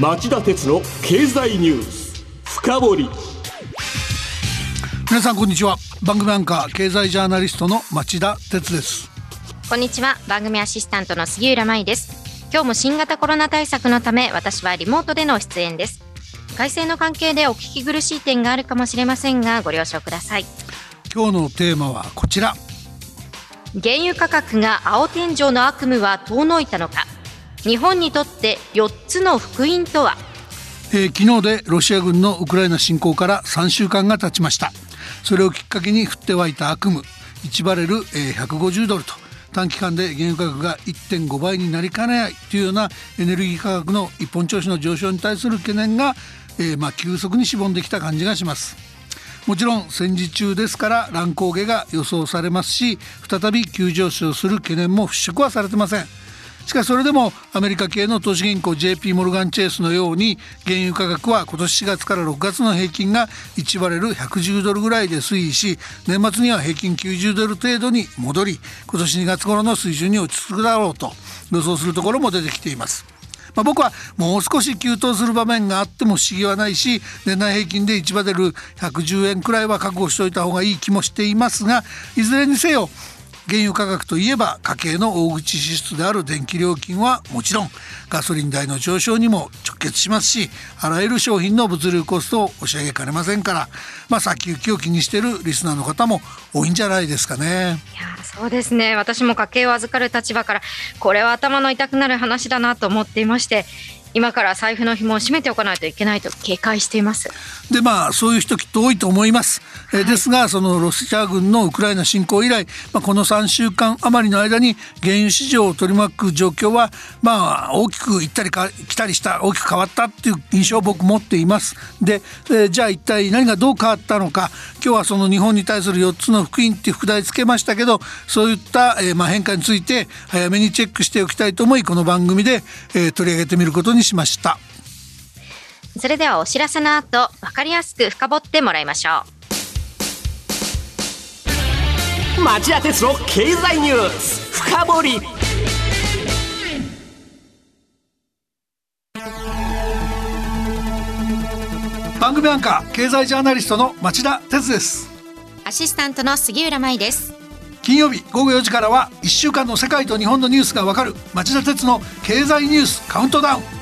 町田鉄の経済ニュース深掘り。皆さんこんにちは。番組アンカー経済ジャーナリストの町田鉄です。こんにちは。番組アシスタントの杉浦舞です。今日も新型コロナ対策のため私はリモートでの出演です。改正の関係でお聞き苦しい点があるかもしれませんがご了承ください。今日のテーマはこちら。原油価格が青天井の悪夢は遠のいたのか日本にとって4つの福音とは、えー、昨日でロシア軍のウクライナ侵攻から3週間が経ちました。それをきっかけに降って湧いた悪夢1バレル、えー、150ドルと短期間で原油価格が1.5倍になりかねないというようなエネルギー価格の一本調子の上昇に対する懸念が、えー、まあ急速にしぼんできた感じがします。もちろん戦時中ですから乱高下が予想されますし再び急上昇する懸念も払拭はされてません。しかしそれでもアメリカ系の投資銀行 JP モルガン・チェイスのように原油価格は今年4月から6月の平均が1バレル110ドルぐらいで推移し年末には平均90ドル程度に戻り今年2月頃の水準に落ち着くだろうと予想するところも出てきています。まあ、僕はもう少し急騰する場面があっても不思議はないし年内平均で1バレル110円くらいは確保しておいた方がいい気もしていますがいずれにせよ原油価格といえば家計の大口支出である電気料金はもちろんガソリン代の上昇にも直結しますしあらゆる商品の物流コストを押し上げかねませんから、まあ、先行きを気にしているリスナーの方も多いんじゃないですかね。いやそうですね私も家計を預かる立場からこれは頭の痛くなる話だなと思っていまして今から財布の紐を締めておかないといけないと警戒しています。でまあそういう人きっと多いと思います、はい、えですがそのロシア軍のウクライナ侵攻以来、まあ、この3週間余りの間に原油市場を取り巻く状況はまあ大きく行ったりか来たりした大きく変わったっていう印象を僕持っています。で、えじゃあ一体何がどう変わったのか。今日はその日本に対する4つの福音っていう副題つけましたけどそういった、えまあ変化について早めにチェックしておきたいと思いこの番組で、え取り上げてみることににしました。それではお知らせの後分かりやすく深掘ってもらいましょう。町田鉄の経済ニュース深掘り。番組アンカー経済ジャーナリストの町田鉄です。アシスタントの杉浦舞です。金曜日午後4時からは1週間の世界と日本のニュースがわかる町田鉄の経済ニュースカウントダウン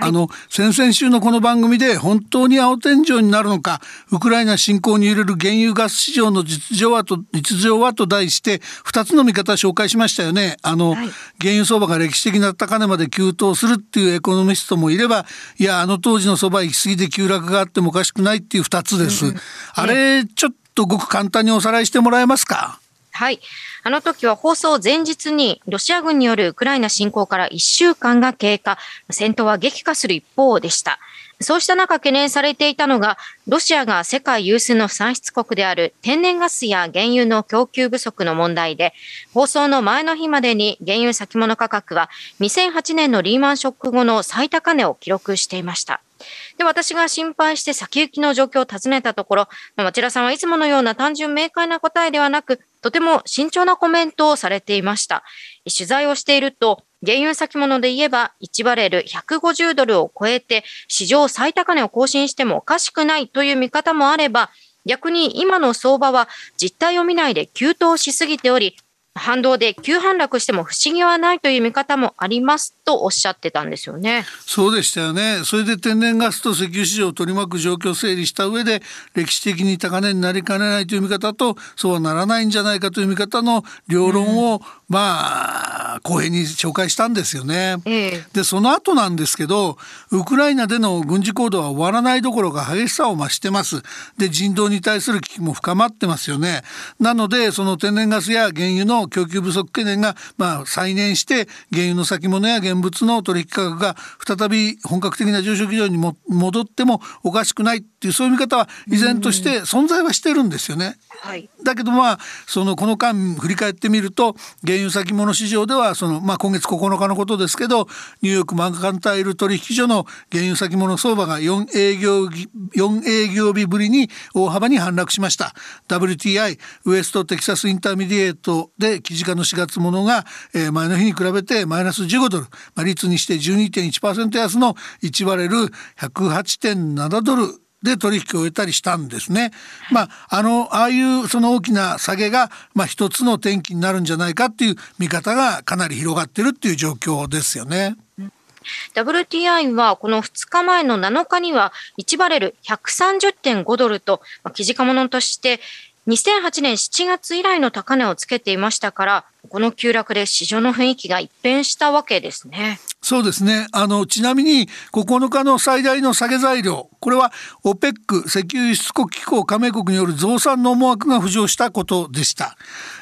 あの先々週のこの番組で本当に青天井になるのかウクライナ侵攻に揺れる原油ガス市場の実情はと実情はと題して2つの見方を紹介しましたよね。あの、はい、原油相場が歴史的な高値まで急騰するっていうエコノミストもいればいやあの当時の相場行き過ぎで急落があってもおかしくないっていう2つです、うん、あれちょっとごく簡単におさらいしてもらえますか？はい。あの時は放送前日にロシア軍によるウクライナ侵攻から1週間が経過、戦闘は激化する一方でした。そうした中懸念されていたのが、ロシアが世界有数の産出国である天然ガスや原油の供給不足の問題で、放送の前の日までに原油先物価格は2008年のリーマンショック後の最高値を記録していました。で、私が心配して先行きの状況を尋ねたところ、町田さんはいつものような単純明快な答えではなく、とても慎重なコメントをされていました。取材をしていると、原油先物で言えば1バレル150ドルを超えて史上最高値を更新してもおかしくないという見方もあれば、逆に今の相場は実態を見ないで急騰しすぎており、反動で急反落しても不思議はないという見方もありますとおっしゃってたんですよね。そうでしたよね。それで天然ガスと石油市場を取り巻く状況を整理した上で歴史的に高値になりかねないという見方とそうはならないんじゃないかという見方の両論を、うん、まあ公平に紹介したんですよね。ええ、でその後なんですけどウクライナでの軍事行動は終わらないどころか激しさを増してます。で人道に対する危機も深まってますよね。なのでその天然ガスや原油の供給不足懸念がまあ再燃して原油の先物や現物の取引価格が再び本格的な上昇基調にも戻ってもおかしくないっていうそういう見方は依然として存在はしてるんですよね。はい、だけどまあそのこの間振り返ってみると原油先物市場ではその、まあ、今月9日のことですけどニューヨークマーカンタイル取引所の原油先物相場が4営業 ,4 営業日ぶりに大幅に反落しました。WTI ウエストテキサスインターミディエートで期近の4月ものが、えー、前の日に比べてマイナス15ドル、まあ、率にして12.1%安の1バレル108.7ドルで取引を終えたりしたんですね。まあ、あの、ああいうその大きな下げが、まあ一つの転機になるんじゃないかっていう見方がかなり広がってるっていう状況ですよね。WTI はこの2日前の7日には1バレル130.5ドルと、まあ、記事化ものとして2008年7月以来の高値をつけていましたから、この急落で市場の雰囲気が一変したわけですね。そうですね。あの、ちなみに9日の最大の下げ材料、これは OPEC 石油輸出国機構加盟国による増産の思惑が浮上したことでした。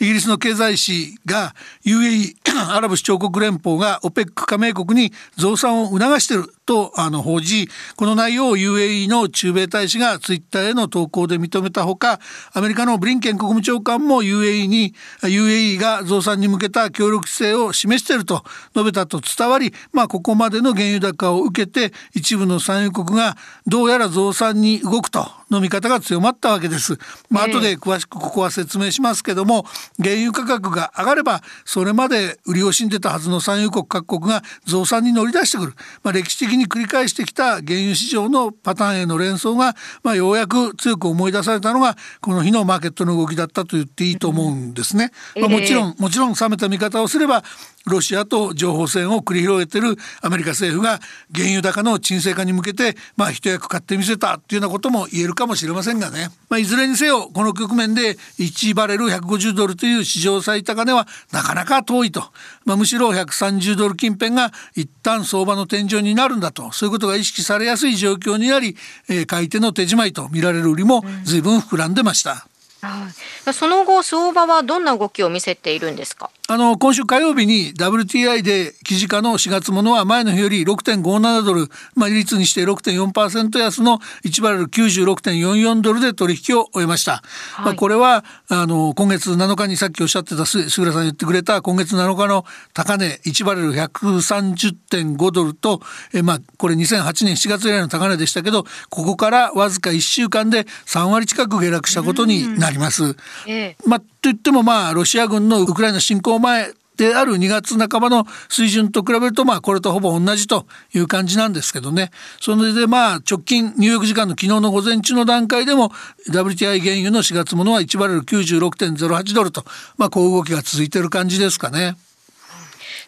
イギリスの経済誌が UAE アラブ首長国連邦が OPEC 加盟国に増産を促しているとあの報じこの内容を UAE の駐米大使がツイッターへの投稿で認めたほかアメリカのブリンケン国務長官も UAE に UAE が増産に向けた協力姿勢を示していると述べたと伝わり、まあ、ここまでの原油高を受けて一部の産油国がどうやら増産に動くと。の見方が強まったわけです。まあ後で詳しくここは説明しますけども原油価格が上がればそれまで売り惜しんでたはずの産油国各国が増産に乗り出してくる、まあ、歴史的に繰り返してきた原油市場のパターンへの連想が、まあ、ようやく強く思い出されたのがこの日のマーケットの動きだったと言っていいと思うんですね。まあ、もちろんもちろん冷めた見方をすればロシアと情報戦を繰り広げているアメリカ政府が原油高の沈静化に向けてまあ一役買ってみせたっていうようなことも言えるかもしれませんがね、まあ、いずれにせよこの局面で1バレル150ドルという史上最高値はなかなか遠いと、まあ、むしろ130ドル近辺が一旦相場の天井になるんだと。そういうことが意識されやすい状況になり、えー、買い手の手仕まいと見られる売りも随分膨らんでました。はい、その後相場はどんな動きを見せているんですか？あの今週火曜日に WTI で記事価の4月ものは前の日より6.57ドル、まあ、率にして6.4%安の1バレル96.44ドルで取引を終えました、はい、まあ、これはあの今月7日にさっきおっしゃってた杉浦さん言ってくれた今月7日の高値1バレル130.5ドルとえ、まあ、これ2008年7月以来の高値でしたけどここからわずか1週間で3割近く下落したことになります。ええ、まあ、と言ってもまあロシア軍のウクライナ侵攻前である2月半ばの水準と比べるとまあこれとほぼ同じという感じなんですけどねそれでまあ直近ニューヨーク時間の昨日の午前中の段階でも WTI 原油の4月ものは1バレル96.08ドルとまあこう動きが続いている感じですかね。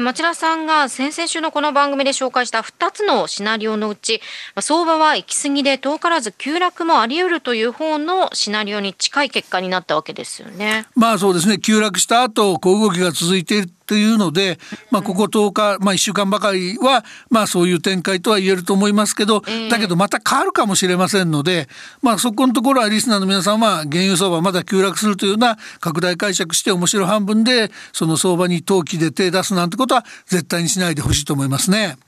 町田さんが先々週のこの番組で紹介した2つのシナリオのうち相場は行き過ぎで遠からず急落もあり得るという方のシナリオに近い結果になったわけですよね。まあそうですね急落した後小動きが続いているというので、まあ、ここ10日、まあ、1週間ばかりは、まあ、そういう展開とは言えると思いますけど、だけどまた変わるかもしれませんので、まあ、そこのところはリスナーの皆さんは原油相場まだ急落するというような拡大解釈して面白半分でその相場に投機で手出すなんてことは絶対にしないでほしいと思いますね。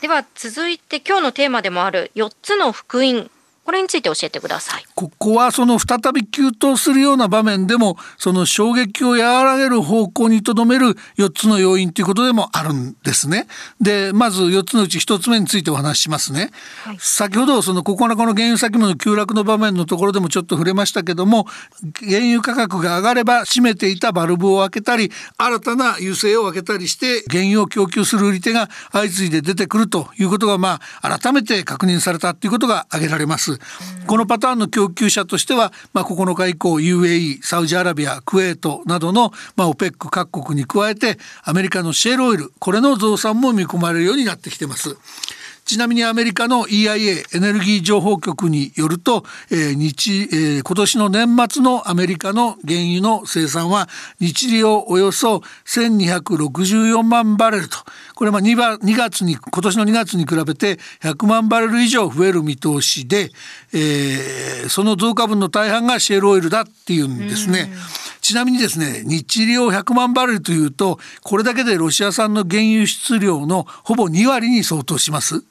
では続いて今日のテーマでもある4つの福音これについて教えてください。ここはその再び急騰するような場面でもその衝撃を和らげる方向にとどめる4つの要因ということでもあるんですね。でまず4つのうち1つ目についてお話ししますね。はい、先ほどその9日の原油先物急落の場面のところでもちょっと触れましたけども原油価格が上がれば閉めていたバルブを開けたり新たな油性を開けたりして原油を供給する売り手が相次いで出てくるということがまあ改めて確認されたということが挙げられます。。このパターンの供給者としては、まあ、9日以降 UAE サウジアラビアクウェートなどの、まあ、OPEC 各国に加えてアメリカのシェールオイルこれの増産も見込まれるようになってきてます。ちなみにアメリカの EIA エネルギー情報局によると、えー日えー、今年の年末のアメリカの原油の生産は日量およそ1264万バレルとこれは 2, 2月に今年の2月に比べて100万バレル以上増える見通しで、えー、その増加分の大半がシェールオイルだっていうんですね。ちなみにですね日量100万バレルというとこれだけでロシア産の原油輸出量のほぼ2割に相当します。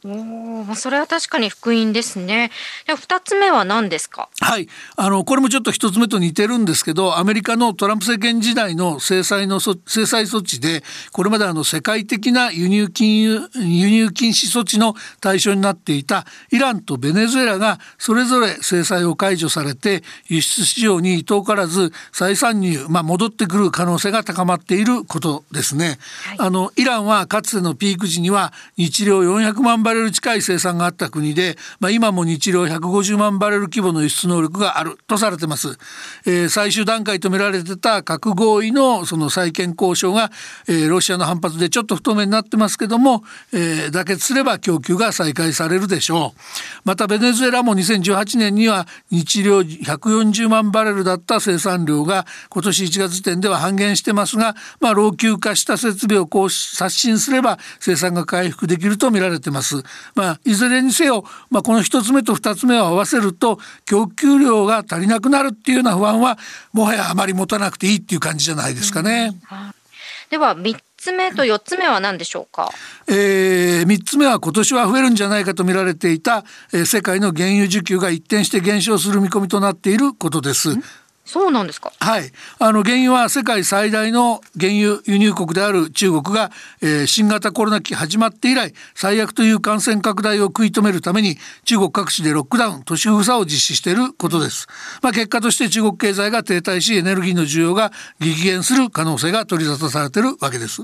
おそれは確かに福音ですね。で2つ目は何ですか？はい。あのこれもちょっと1つ目と似てるんですけどアメリカのトランプ政権時代の制裁の制裁措置でこれまであの世界的な輸入禁輸輸入禁止措置の対象になっていたイランとベネズエラがそれぞれ制裁を解除されて輸出市場に遠からず再参入入、まあ、戻ってくる可能性が高まっていることですね、はい、あのイランはかつてのピーク時には日量400万バレル近い生産があった国で、まあ、今も日量150万バレル規模の輸出能力があるとされてます、えー、最終段階と見られてた核合意のその再建交渉が、えー、ロシアの反発でちょっと不透明になってますけども、えー、妥結すれば供給が再開されるでしょうまたベネズエラも2018年には日量140万バレルだった生産量が今年1月時点では半減してますが、まあ、老朽化した設備をこう刷新すれば生産が回復できると見られてます。まあ、いずれにせよ、まあ、この1つ目と2つ目を合わせると供給量が足りなくなるっていうような不安はもはやあまり持たなくていいっていう感じじゃないですかね。では3つ目と4つ目は何でしょうか、えー、3つ目は今年は増えるんじゃないかと見られていた、えー、世界の原油需給が一転して減少する見込みとなっていることです。そうなんですか？はい。あの原油は世界最大の原油輸入国である中国が、えー、新型コロナ期始まって以来最悪という感染拡大を食い止めるために中国各地でロックダウン都市封鎖を実施していることです。まあ結果として中国経済が停滞しエネルギーの需要が激減する可能性が取り沙汰されているわけです。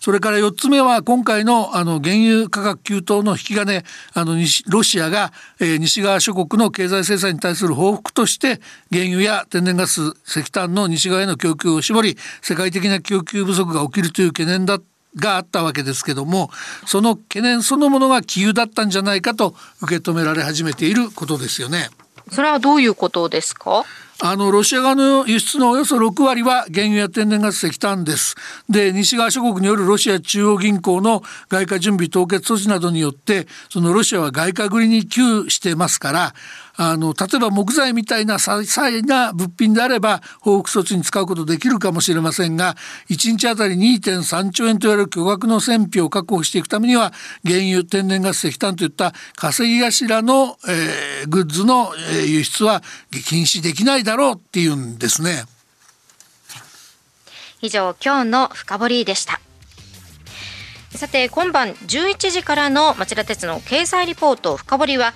それから4つ目は今回のあの原油価格急騰の引き金あのロシアが、えー、西側諸国の経済制裁に対する報復として原油や天然ガス石炭の西側への供給を絞り世界的な供給不足が起きるという懸念だがあったわけですけどもその懸念そのものが杞憂だったんじゃないかと受け止められ始めていることですよね。それはどういうことですか？あのロシア側の輸出のおよそ6割は原油や天然ガス石炭です。で西側諸国によるロシア中央銀行の外貨準備凍結措置などによってそのロシアは外貨繰りに窮してますからあの例えば木材みたいな些細な物品であれば報復措置に使うことできるかもしれませんが1日あたり2.3兆円といわれる巨額の戦費を確保していくためには原油天然ガス石炭といった稼ぎ頭の、えー、グッズの輸出は禁止できないだろうっていうんですね。以上今日の深掘りでした。さて今晩11時からの町田鉄の経済リポート深掘りは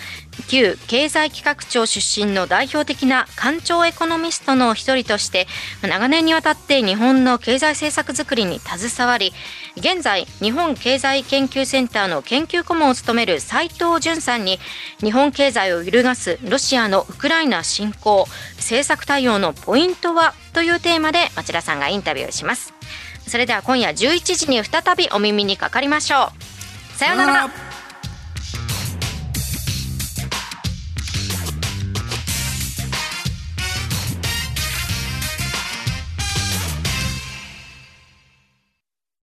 旧経済企画庁出身の代表的な官庁エコノミストの一人として長年にわたって日本の経済政策づくりに携わり現在日本経済研究センターの研究顧問を務める斉藤淳さんに日本経済を揺るがすロシアのウクライナ侵攻政策対応のポイントはというテーマで町田さんがインタビューします。それでは今夜11時に再びお耳にかかりましょう。さようなら。